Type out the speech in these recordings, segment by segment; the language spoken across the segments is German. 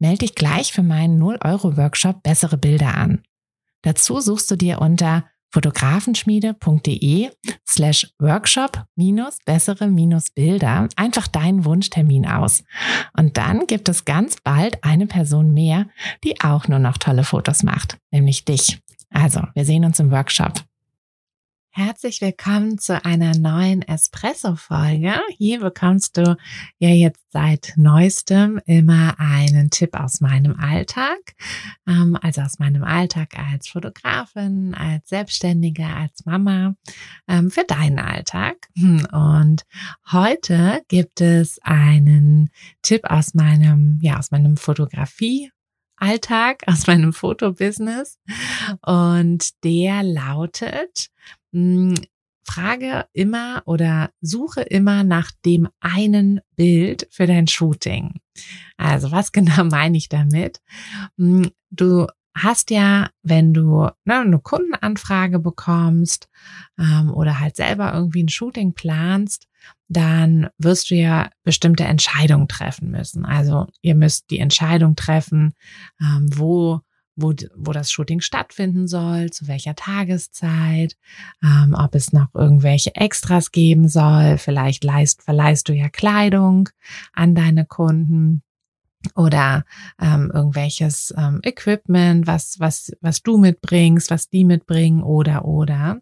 Melde dich gleich für meinen 0-Euro-Workshop Bessere Bilder an. Dazu suchst du dir unter fotografenschmiede.de slash workshop minus bessere minus Bilder einfach deinen Wunschtermin aus. Und dann gibt es ganz bald eine Person mehr, die auch nur noch tolle Fotos macht, nämlich dich. Also, wir sehen uns im Workshop. Herzlich willkommen zu einer neuen Espresso-Folge. Hier bekommst du ja jetzt seit neuestem immer einen Tipp aus meinem Alltag, ähm, also aus meinem Alltag als Fotografin, als Selbstständige, als Mama, ähm, für deinen Alltag. Und heute gibt es einen Tipp aus meinem, ja, aus meinem Fotografie Alltag, aus meinem Fotobusiness. Und der lautet, hm, frage immer oder suche immer nach dem einen Bild für dein Shooting. Also was genau meine ich damit? Hm, du hast ja, wenn du ne, eine Kundenanfrage bekommst ähm, oder halt selber irgendwie ein Shooting planst, dann wirst du ja bestimmte Entscheidungen treffen müssen. Also ihr müsst die Entscheidung treffen, ähm, wo wo, wo das Shooting stattfinden soll, zu welcher Tageszeit, ähm, ob es noch irgendwelche Extras geben soll. Vielleicht leist, verleihst du ja Kleidung an deine Kunden oder ähm, irgendwelches ähm, Equipment, was, was, was du mitbringst, was die mitbringen oder oder.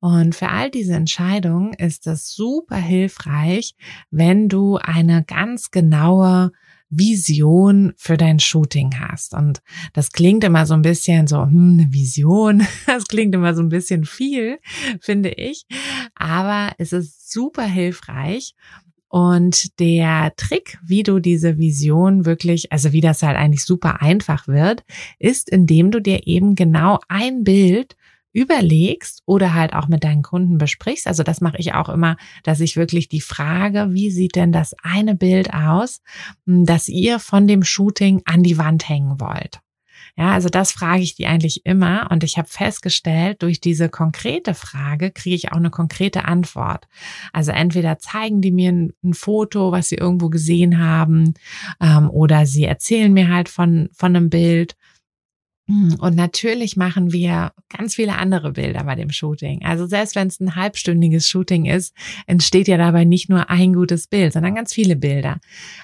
Und für all diese Entscheidungen ist es super hilfreich, wenn du eine ganz genaue Vision für dein Shooting hast. Und das klingt immer so ein bisschen so, hm, eine Vision, das klingt immer so ein bisschen viel, finde ich. Aber es ist super hilfreich. Und der Trick, wie du diese Vision wirklich, also wie das halt eigentlich super einfach wird, ist, indem du dir eben genau ein Bild überlegst oder halt auch mit deinen Kunden besprichst. Also das mache ich auch immer, dass ich wirklich die Frage, wie sieht denn das eine Bild aus, hm, das ihr von dem Shooting an die Wand hängen wollt. Ja, also das frage ich die eigentlich immer und ich habe festgestellt, durch diese konkrete Frage kriege ich auch eine konkrete Antwort. Also entweder zeigen die mir ein, ein Foto, was sie irgendwo gesehen haben, ähm, oder sie erzählen mir halt von, von einem Bild und natürlich machen wir ganz viele andere Bilder bei dem Shooting. Also selbst wenn es ein halbstündiges Shooting ist, entsteht ja dabei nicht nur ein gutes Bild, sondern ganz viele Bilder.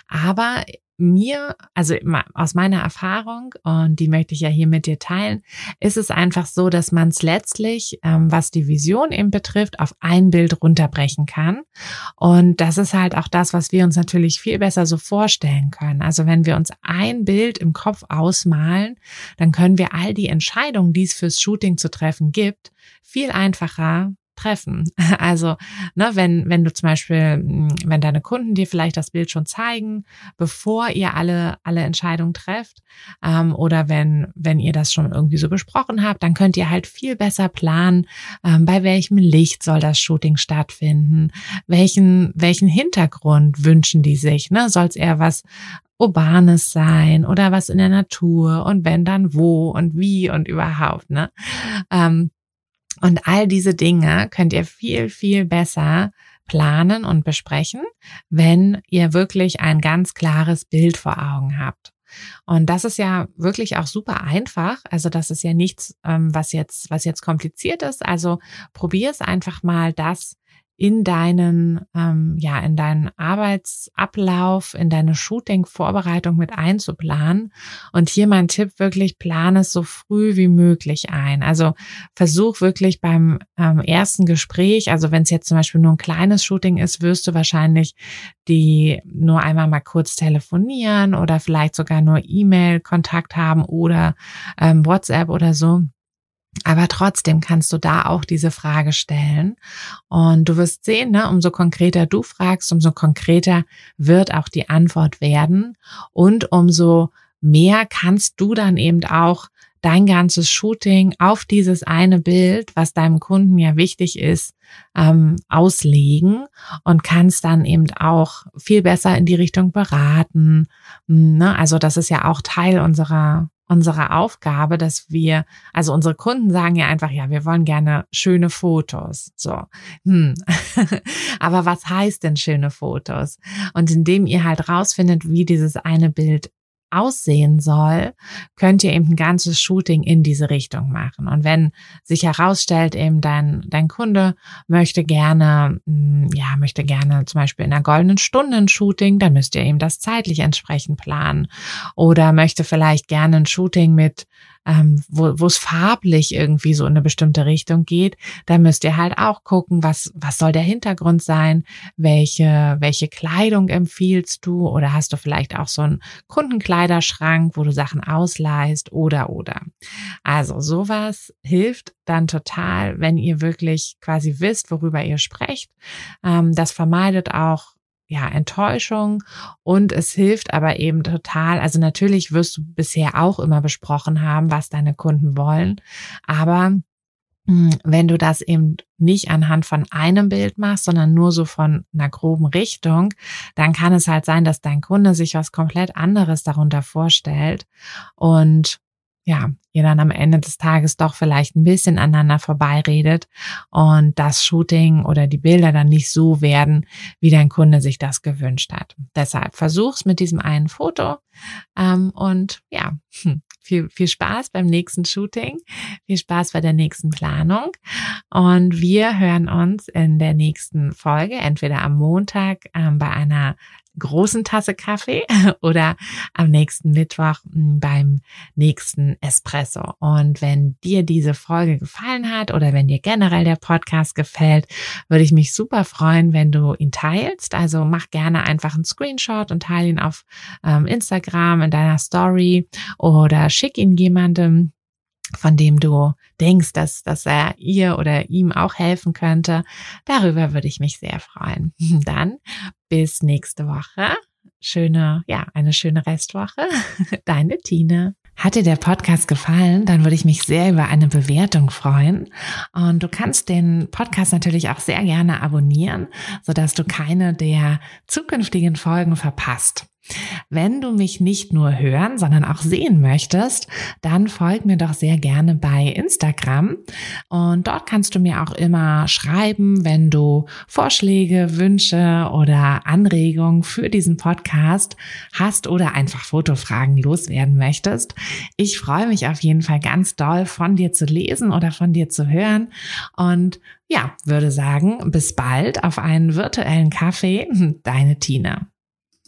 Aber mir, also aus meiner Erfahrung, und die möchte ich ja hier mit dir teilen, ist es einfach so, dass man es letztlich, ähm, was die Vision eben betrifft, auf ein Bild runterbrechen kann. Und das ist halt auch das, was wir uns natürlich viel besser so vorstellen können. Also wenn wir uns ein Bild im Kopf ausmalen, dann können wir all die Entscheidungen, die es fürs Shooting zu treffen gibt, viel einfacher treffen. Also, ne, wenn, wenn du zum Beispiel, hm, wenn deine Kunden dir vielleicht das Bild schon zeigen, bevor ihr alle, alle Entscheidungen trefft, ähm, oder wenn, wenn ihr das schon irgendwie so besprochen habt, dann könnt ihr halt viel besser planen, ähm, bei welchem Licht soll das Shooting stattfinden, welchen, welchen Hintergrund wünschen die sich, ne? Soll es eher was Urbanes sein oder was in der Natur und wenn dann wo und wie und überhaupt, ne? Ähm, und all diese Dinge könnt ihr viel, viel besser planen und besprechen, wenn ihr wirklich ein ganz klares Bild vor Augen habt. Und das ist ja wirklich auch super einfach. Also das ist ja nichts, ähm, was jetzt, was jetzt kompliziert ist. Also probier es einfach mal, das in deinen, ähm, ja, in deinen Arbeitsablauf, in deine Shooting-Vorbereitung mit einzuplanen. Und hier mein Tipp wirklich, plane es so früh wie möglich ein. Also versuch wirklich beim ähm, ersten Gespräch, also wenn es jetzt zum Beispiel nur ein kleines Shooting ist, wirst du wahrscheinlich die nur einmal mal kurz telefonieren oder vielleicht sogar nur E-Mail-Kontakt haben oder ähm, WhatsApp oder so. Aber trotzdem kannst du da auch diese Frage stellen. Und du wirst sehen, ne, umso konkreter du fragst, umso konkreter wird auch die Antwort werden und umso mehr kannst du dann eben auch dein ganzes Shooting auf dieses eine Bild, was deinem Kunden ja wichtig ist, ähm, auslegen und kannst dann eben auch viel besser in die Richtung beraten. Hm, ne? Also das ist ja auch Teil unserer unsere Aufgabe, dass wir, also unsere Kunden sagen ja einfach, ja, wir wollen gerne schöne Fotos. So. Hm. Aber was heißt denn schöne Fotos? Und indem ihr halt rausfindet, wie dieses eine Bild aussehen soll, könnt ihr eben ein ganzes Shooting in diese Richtung machen. Und wenn sich herausstellt, eben dein, dein Kunde möchte gerne, hm, ja, möchte gerne zum Beispiel in einer goldenen Stunde ein Shooting, dann müsst ihr eben das zeitlich entsprechend planen. Oder möchte vielleicht gerne ein Shooting mit ähm, wo, es farblich irgendwie so in eine bestimmte Richtung geht, da müsst ihr halt auch gucken, was, was soll der Hintergrund sein, welche, welche Kleidung empfiehlst du oder hast du vielleicht auch so einen Kundenkleiderschrank, wo du Sachen ausleihst oder oder. Also sowas hilft dann total, wenn ihr wirklich quasi wisst, worüber ihr sprecht. Ähm, das vermeidet auch ja, Enttäuschung. Und es hilft aber eben total. Also natürlich wirst du bisher auch immer besprochen haben, was deine Kunden wollen, aber hm, wenn du das eben nicht anhand von einem Bild machst, sondern nur so von einer groben Richtung, dann kann es halt sein, dass dein Kunde sich was komplett anderes darunter vorstellt. Und ja, ihr dann am Ende des Tages doch vielleicht ein bisschen aneinander vorbeiredet und das Shooting oder die Bilder dann nicht so werden, wie dein Kunde sich das gewünscht hat. Deshalb versuch's mit diesem einen Foto ähm, und ja, hm, viel, viel Spaß beim nächsten Shooting, viel Spaß bei der nächsten Planung und wir hören uns in der nächsten Folge, entweder am Montag ähm, bei einer großen Tasse Kaffee oder am nächsten Mittwoch hm, beim nächsten Espresso. Und wenn dir diese Folge gefallen hat oder wenn dir generell der Podcast gefällt, würde ich mich super freuen, wenn du ihn teilst. Also mach gerne einfach einen Screenshot und teile ihn auf ähm, Instagram in deiner Story oder schick ihn jemandem, von dem du denkst, dass, dass er ihr oder ihm auch helfen könnte. Darüber würde ich mich sehr freuen. Dann bis nächste Woche. Schöne, ja, eine schöne Restwoche. Deine Tine. Hat dir der Podcast gefallen, dann würde ich mich sehr über eine Bewertung freuen. Und du kannst den Podcast natürlich auch sehr gerne abonnieren, sodass du keine der zukünftigen Folgen verpasst. Wenn du mich nicht nur hören, sondern auch sehen möchtest, dann folg mir doch sehr gerne bei Instagram. Und dort kannst du mir auch immer schreiben, wenn du Vorschläge, Wünsche oder Anregungen für diesen Podcast hast oder einfach Fotofragen loswerden möchtest. Ich freue mich auf jeden Fall ganz doll von dir zu lesen oder von dir zu hören. Und ja, würde sagen, bis bald auf einen virtuellen Kaffee. Deine Tina.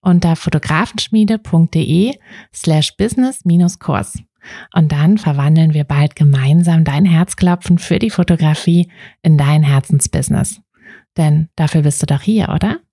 unter fotografenschmiede.de slash business-kurs. Und dann verwandeln wir bald gemeinsam dein Herzklopfen für die Fotografie in dein Herzensbusiness. Denn dafür bist du doch hier, oder?